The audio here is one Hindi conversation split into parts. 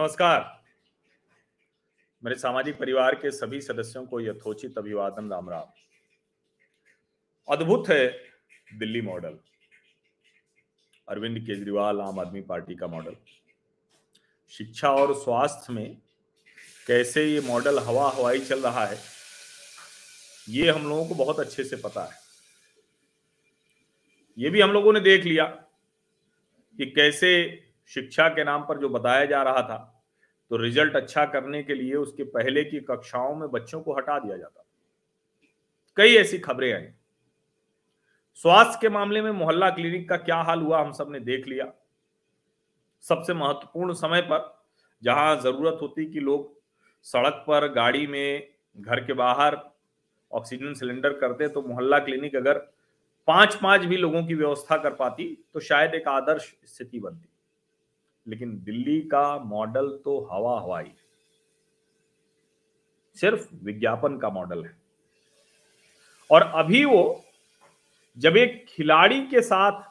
नमस्कार। मेरे सामाजिक परिवार के सभी सदस्यों को यथोचित अभिवादन, राम राम। अद्भुत है दिल्ली मॉडल। अरविंद केजरीवाल आम आदमी पार्टी का मॉडल। शिक्षा और स्वास्थ्य में कैसे ये मॉडल हवा हवाई चल रहा है, ये हम लोगों को बहुत अच्छे से पता है। ये भी हम लोगों ने देख लिया कि कैसे शिक्षा के नाम पर जो बताया जा रहा था तो रिज़ल्ट अच्छा करने के लिए उसके पहले की कक्षाओं में बच्चों को हटा दिया जाता कई ऐसी खबरें आई। स्वास्थ्य के मामले में मोहल्ला क्लिनिक का क्या हाल हुआ हम सबने देख लिया। सबसे महत्वपूर्ण समय पर जहाँ ज़रूरत होती कि लोग सड़क पर, गाड़ी में, घर के बाहर ऑक्सीजन सिलेंडर करते तो मोहल्ला क्लिनिक अगर पाँच पाँच भी लोगों की व्यवस्था कर पाती तो शायद एक आदर्श स्थिति बनती। लेकिन दिल्ली का मॉडल तो हवा हवाई। सिर्फ़ विज्ञापन का मॉडल है। और अभी वो जब एक खिलाड़ी के साथ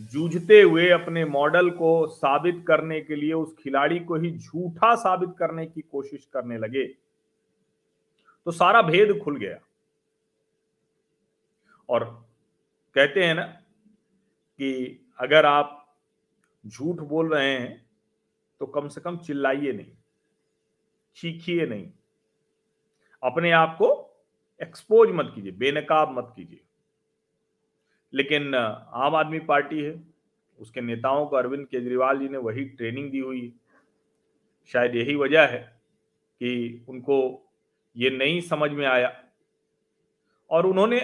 जूझते हुए अपने मॉडल को साबित करने के लिए उस खिलाड़ी को ही झूठा साबित करने की कोशिश करने लगे तो सारा भेद खुल गया। और कहते हैं ना कि अगर आप झूठ बोल रहे हैं तो कम से कम चिल्लाइए नहीं, चीखिए नहीं। अपने आप को एक्सपोज मत कीजिए, बेनकाब मत कीजिए। लेकिन आम आदमी पार्टी है, उसके नेताओं को अरविंद केजरीवाल जी ने वही ट्रेनिंग दी हुई शायद यही वजह है कि उनको ये नहीं समझ में आया। और उन्होंने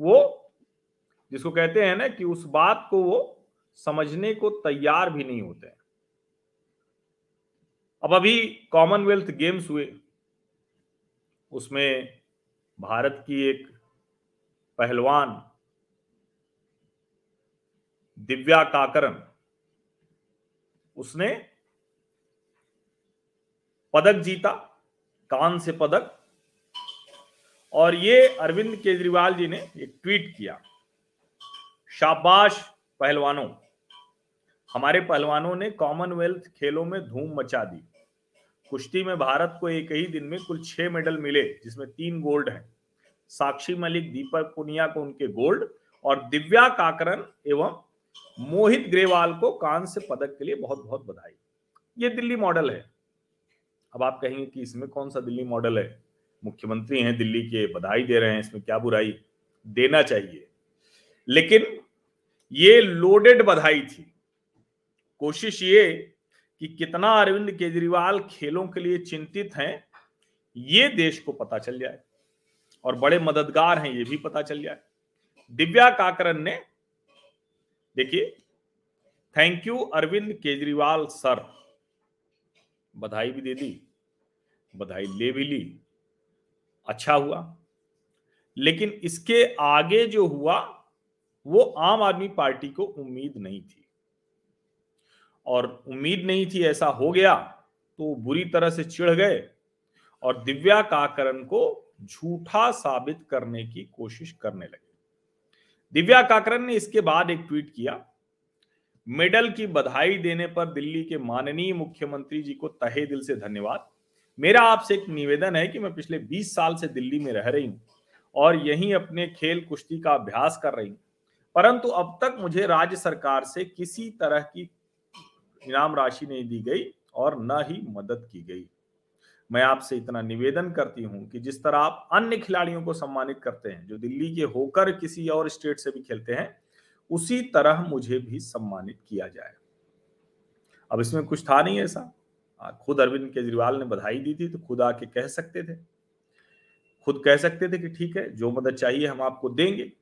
वो, जिसको कहते हैं ना कि उस बात को वो समझने को तैयार भी नहीं होते अब अभी कॉमनवेल्थ गेम्स हुए, उसमें भारत की एक पहलवान दिव्या काकरन, उसने पदक जीता, कान से पदक, और ये अरविंद केजरीवाल जी ने एक ट्वीट किया। शाबाश पहलवानों। हमारे पहलवानों ने कॉमनवेल्थ खेलों में धूम मचा दी। कुश्ती में भारत को एक ही दिन में कुल छह मेडल मिले, जिसमें तीन गोल्ड हैं। साक्षी मलिक, दीपक पुनिया को उनके गोल्ड और दिव्या काकरन एवं मोहित ग्रेवाल को कांस्य पदक के लिए बहुत बहुत बधाई। ये दिल्ली मॉडल है। अब आप कहेंगे कि इसमें कौन सा दिल्ली मॉडल है? मुख्यमंत्री हैं, दिल्ली के बधाई दे रहे हैं, इसमें क्या बुराई? देना चाहिए। लेकिन ये लोडेड बधाई थी। कोशिश ये कि कितना अरविंद केजरीवाल खेलों के लिए चिंतित हैं, ये देश को पता चल जाए। और बड़े मददगार हैं, ये भी पता चल जाए। दिव्या काकरन ने, देखिए thank you Arvind Kejriwal sir. बधाई भी दे दी, बधाई ले भी ली अच्छा हुआ। लेकिन इसके आगे जो हुआ, वो आम आदमी पार्टी को उम्मीद नहीं थी। और उम्मीद नहीं थी ऐसा हो गया तो बुरी तरह से चिढ़ गए और दिव्या काकरन को झूठा साबित करने की कोशिश करने लगे। दिव्या काकरन ने इसके बाद एक ट्वीट किया, मेडल की बधाई देने पर दिल्ली के माननीय मुख्यमंत्री जी को तहे दिल से धन्यवाद। मेरा आपसे एक निवेदन है कि मैं पिछले 20 साल से दिल्ली में रह रही हूँ और यहीं अपने खेल कुश्ती का अभ्यास कर रही हूँ, परंतु अब तक मुझे राज्य सरकार से किसी तरह की इनाम राशि नहीं दी गई और न ही मदद की गई। मैं आपसे इतना निवेदन करती हूँ कि जिस तरह आप अन्य खिलाड़ियों को सम्मानित करते हैं, जो दिल्ली के होकर किसी और स्टेट से भी खेलते हैं, उसी तरह मुझे भी सम्मानित किया जाए। अब इसमें कुछ था नहीं ऐसा। खुद अरविंद केजरीवाल ने बधाई दी थी तो खुद आके कह सकते थे। खुद कह सकते थे कि ठीक है, जो मदद चाहिए हम आपको देंगे।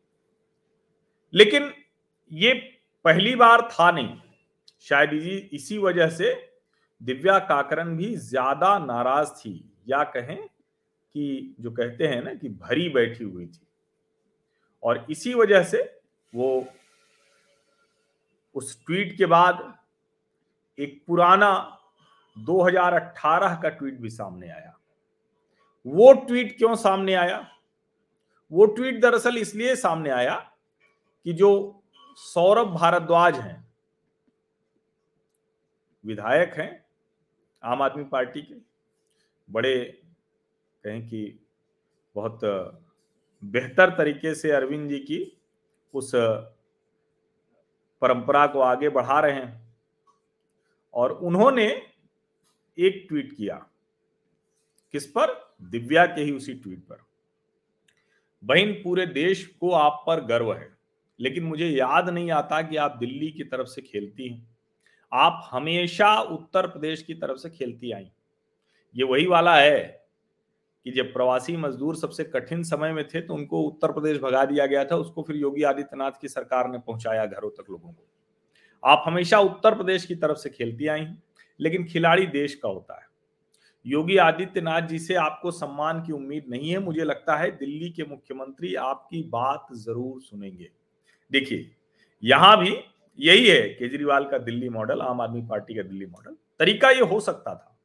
लेकिन ये पहली बार था नहीं। शायद इसी वजह से दिव्या काकरन भी ज़्यादा नाराज़ थी। या कहें कि जो कहते हैं ना कि भरी बैठी हुई थी। और इसी वजह से वो उस ट्वीट के बाद एक पुराना 2018 का ट्वीट भी सामने आया। वो ट्वीट क्यों सामने आया? वो ट्वीट दरअसल इसलिए सामने आया कि जो सौरभ भारद्वाज हैं विधायक हैं आम आदमी पार्टी के। बड़े कहें कि बहुत बेहतर तरीके से अरविंद जी की उस परंपरा को आगे बढ़ा रहे हैं और उन्होंने एक ट्वीट किया। किस पर? दिव्या के ही उसी ट्वीट पर। बहन, पूरे देश को आप पर गर्व है, लेकिन मुझे याद नहीं आता कि आप दिल्ली की तरफ़ से खेलती हैं। आप हमेशा उत्तर प्रदेश की तरफ़ से खेलती आई। ये वही वाला है कि जब प्रवासी मजदूर सबसे कठिन समय में थे तो उनको उत्तर प्रदेश भगा दिया गया था, उसको फिर योगी आदित्यनाथ की सरकार ने पहुँचाया घरों तक लोगों को। आप हमेशा उत्तर प्रदेश की तरफ़ से खेलती आई, लेकिन खिलाड़ी देश का होता है। योगी आदित्यनाथ जी से आपको सम्मान की उम्मीद नहीं है, मुझे लगता है दिल्ली के मुख्यमंत्री आपकी बात ज़रूर सुनेंगे। देखिए, यहाँ भी यही है, केजरीवाल का दिल्ली मॉडल, आम आदमी पार्टी का दिल्ली मॉडल। तरीका ये हो सकता था।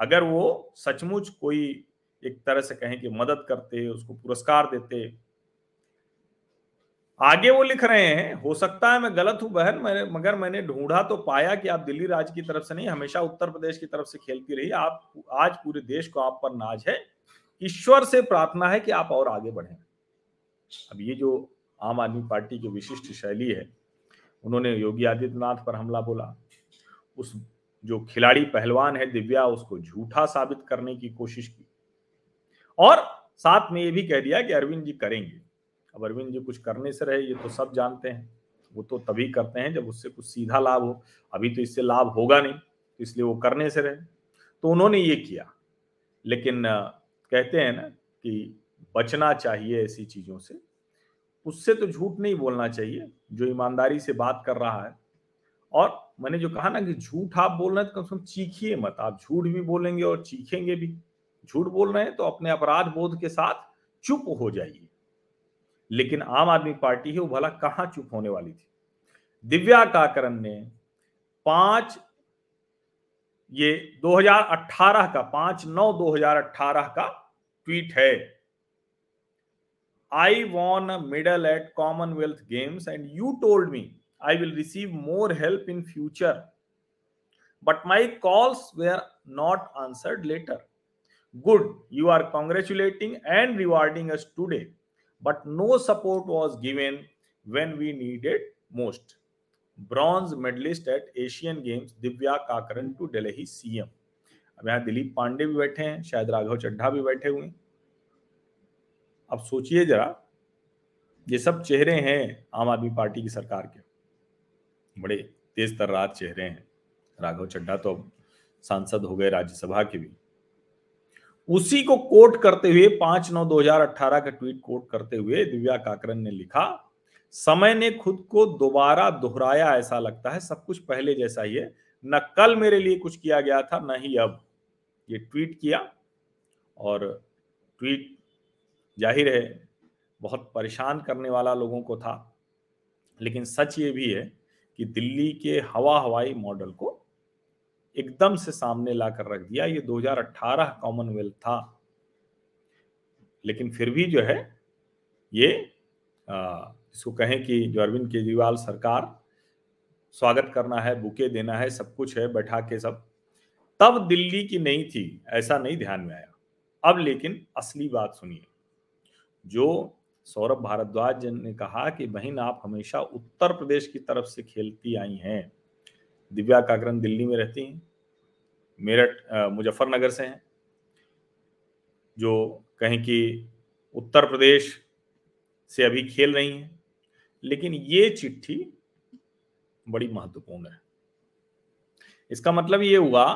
अगर वो सचमुच कोई एक तरह से कहें कि मदद करते, उसको पुरस्कार देते। आगे वो लिख रहे हैं, हो सकता है मैं गलत हूँ बहन, मैंने, मगर मैंने ढूंढा तो पाया कि आप दिल्ली राज्य की तरफ़ से नहीं, हमेशा उत्तर प्रदेश की तरफ़ से खेलती रही आप, आज पूरे देश को आप पर नाज है। ईश्वर से प्रार्थना है कि आप और आगे बढ़े। अब ये जो आम आदमी पार्टी की विशिष्ट शैली है उन्होंने योगी आदित्यनाथ पर हमला बोला। उस जो खिलाड़ी पहलवान है दिव्या, उसको झूठा साबित करने की कोशिश की। और साथ में ये भी कह दिया कि अरविंद जी करेंगे। अब अरविंद जी कुछ करने से रहे, ये तो सब जानते हैं। वो तो तभी करते हैं जब उससे कुछ सीधा लाभ हो। अभी तो इससे लाभ होगा नहीं तो इसलिए वो करने से रहे। तो उन्होंने ये किया। लेकिन कहते हैं ना कि बचना चाहिए ऐसी चीज़ों से। उससे तो झूठ नहीं बोलना चाहिए, जो ईमानदारी से बात कर रहा है। और मैंने जो कहा ना कि झूठ आप बोल रहे हैं तो कम से कम चीखिए मत। आप झूठ भी बोलेंगे और चीखेंगे भी। झूठ बोल रहे हैं तो अपने अपराध बोध के साथ चुप हो जाइए। लेकिन आम आदमी पार्टी है, वो भला कहाँ चुप होने वाली थी? दिव्या काकरन ने पाँच ये 2018 का, पाँच नौ 2018 का ट्वीट है। I won a medal at Commonwealth Games and you told me I will receive more help in future but my calls were not answered later Good, you are congratulating and rewarding us today, but no support was given when we needed most. Bronze medallist at Asian Games Divya Kakran to Delhi CM अब यहाँ दिलीप पांडे भी बैठे हैं शायद राघव चड्ढा भी बैठे हुए अब सोचिए जरा, ये सब चेहरे हैं आम आदमी पार्टी की सरकार के। बड़े तेज तर्रार चेहरे हैं। राघव चड्ढा तो अब सांसद हो गए राज्यसभा के भी। उसी को कोट करते हुए पाँच नौ दो हज़ार अठारह का ट्वीट कोट करते हुए दिव्या काकरन ने लिखा, समय ने खुद को दोबारा दोहराया ऐसा लगता है, सब कुछ पहले जैसा ही है। न कल मेरे लिए कुछ किया गया था, न ही अब। ये ट्वीट किया और ट्वीट ज़ाहिर है, बहुत परेशान करने वाला लोगों को था। लेकिन सच ये भी है कि दिल्ली के हवा हवाई मॉडल को एकदम से सामने लाकर रख दिया। ये 2018 कॉमनवेल्थ था। लेकिन फिर भी जो है, ये इसको कहें कि जो अरविंद केजरीवाल सरकार, स्वागत करना है, बुके देना है, सब कुछ है, बैठा के सब, तब दिल्ली की नहीं थी, ऐसा नहीं ध्यान में आया। अब लेकिन असली बात सुनिए। जो सौरभ भारद्वाज ने कहा कि, बहन, आप हमेशा उत्तर प्रदेश की तरफ़ से खेलती आई हैं। दिव्या काकरन दिल्ली में रहती हैं। मेरठ मुजफ्फरनगर से हैं। जो कहें कि उत्तर प्रदेश से अभी खेल रही हैं। लेकिन ये चिट्ठी बड़ी महत्वपूर्ण है। इसका मतलब ये हुआ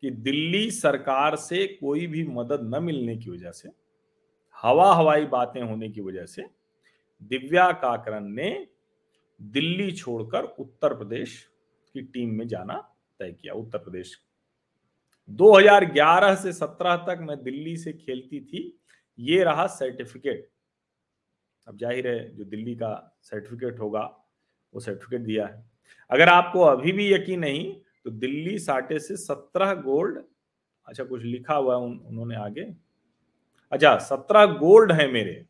कि दिल्ली सरकार से कोई भी मदद न मिलने की वजह से हवा हवाई बातें होने की वजह से दिव्या काकरन ने दिल्ली छोड़कर उत्तर प्रदेश की टीम में जाना तय किया। उत्तर प्रदेश। 2011 से 17 तक मैं दिल्ली से खेलती थी ये रहा सर्टिफिकेट अब ज़ाहिर है जो दिल्ली का सर्टिफिकेट होगा वो सर्टिफिकेट दिया है। अगर आपको अभी भी यकीन नहीं तो दिल्ली साटे से सत्रह गोल्ड अच्छा कुछ लिखा हुआ उन, उन्होंने आगे अच्छा सत्रह गोल्ड है मेरे।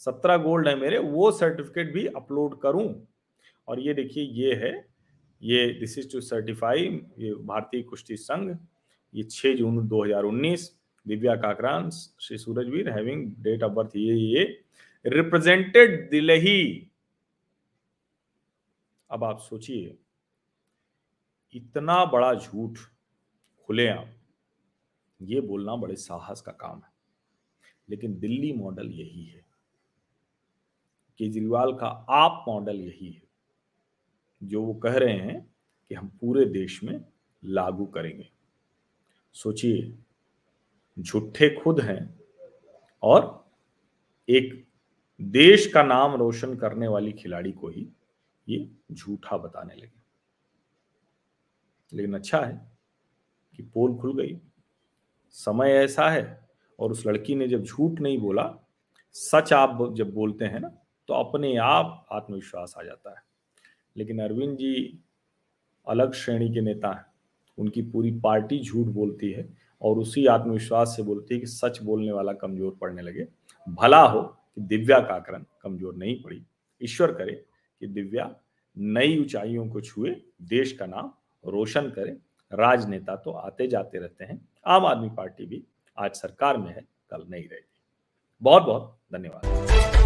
सत्रह गोल्ड है मेरे, वो सर्टिफिकेट भी अपलोड करूँ। और ये देखिए, ये है, ये दिस इज़ टू सर्टिफाई ये भारतीय कुश्ती संघ, ये 6 जून 2019 Divya Kakran, Shri Surajveer having date of birth ये ये रिप्रेजेंटेड दिल्ली अब आप सोचिए, इतना बड़ा झूठ खुलेआम, ये बोलना बड़े साहस का काम है। लेकिन दिल्ली मॉडल यही है। केजरीवाल का आप मॉडल यही है, जो वो कह रहे हैं कि हम पूरे देश में लागू करेंगे। सोचिए, झूठे खुद हैं और एक देश का नाम रोशन करने वाली खिलाड़ी को ही ये झूठा बताने लगे। लेकिन अच्छा है कि पोल खुल गई। समय ऐसा है और उस लड़की ने जब झूठ नहीं बोला, सच आप जब बोलते हैं ना तो अपने आप आत्मविश्वास आ जाता है। लेकिन अरविंद जी अलग श्रेणी के नेता हैं। उनकी पूरी पार्टी झूठ बोलती है और उसी आत्मविश्वास से बोलती है कि सच बोलने वाला कमज़ोर पड़ने लगे। भला हो कि दिव्या काकरन कमज़ोर नहीं पड़ी। ईश्वर करे कि दिव्या नई ऊंचाइयों को छुए, देश का नाम रोशन करे। राजनेता तो आते जाते रहते हैं। आम आदमी पार्टी भी आज सरकार में है कल नहीं रहेगी। बहुत बहुत धन्यवाद।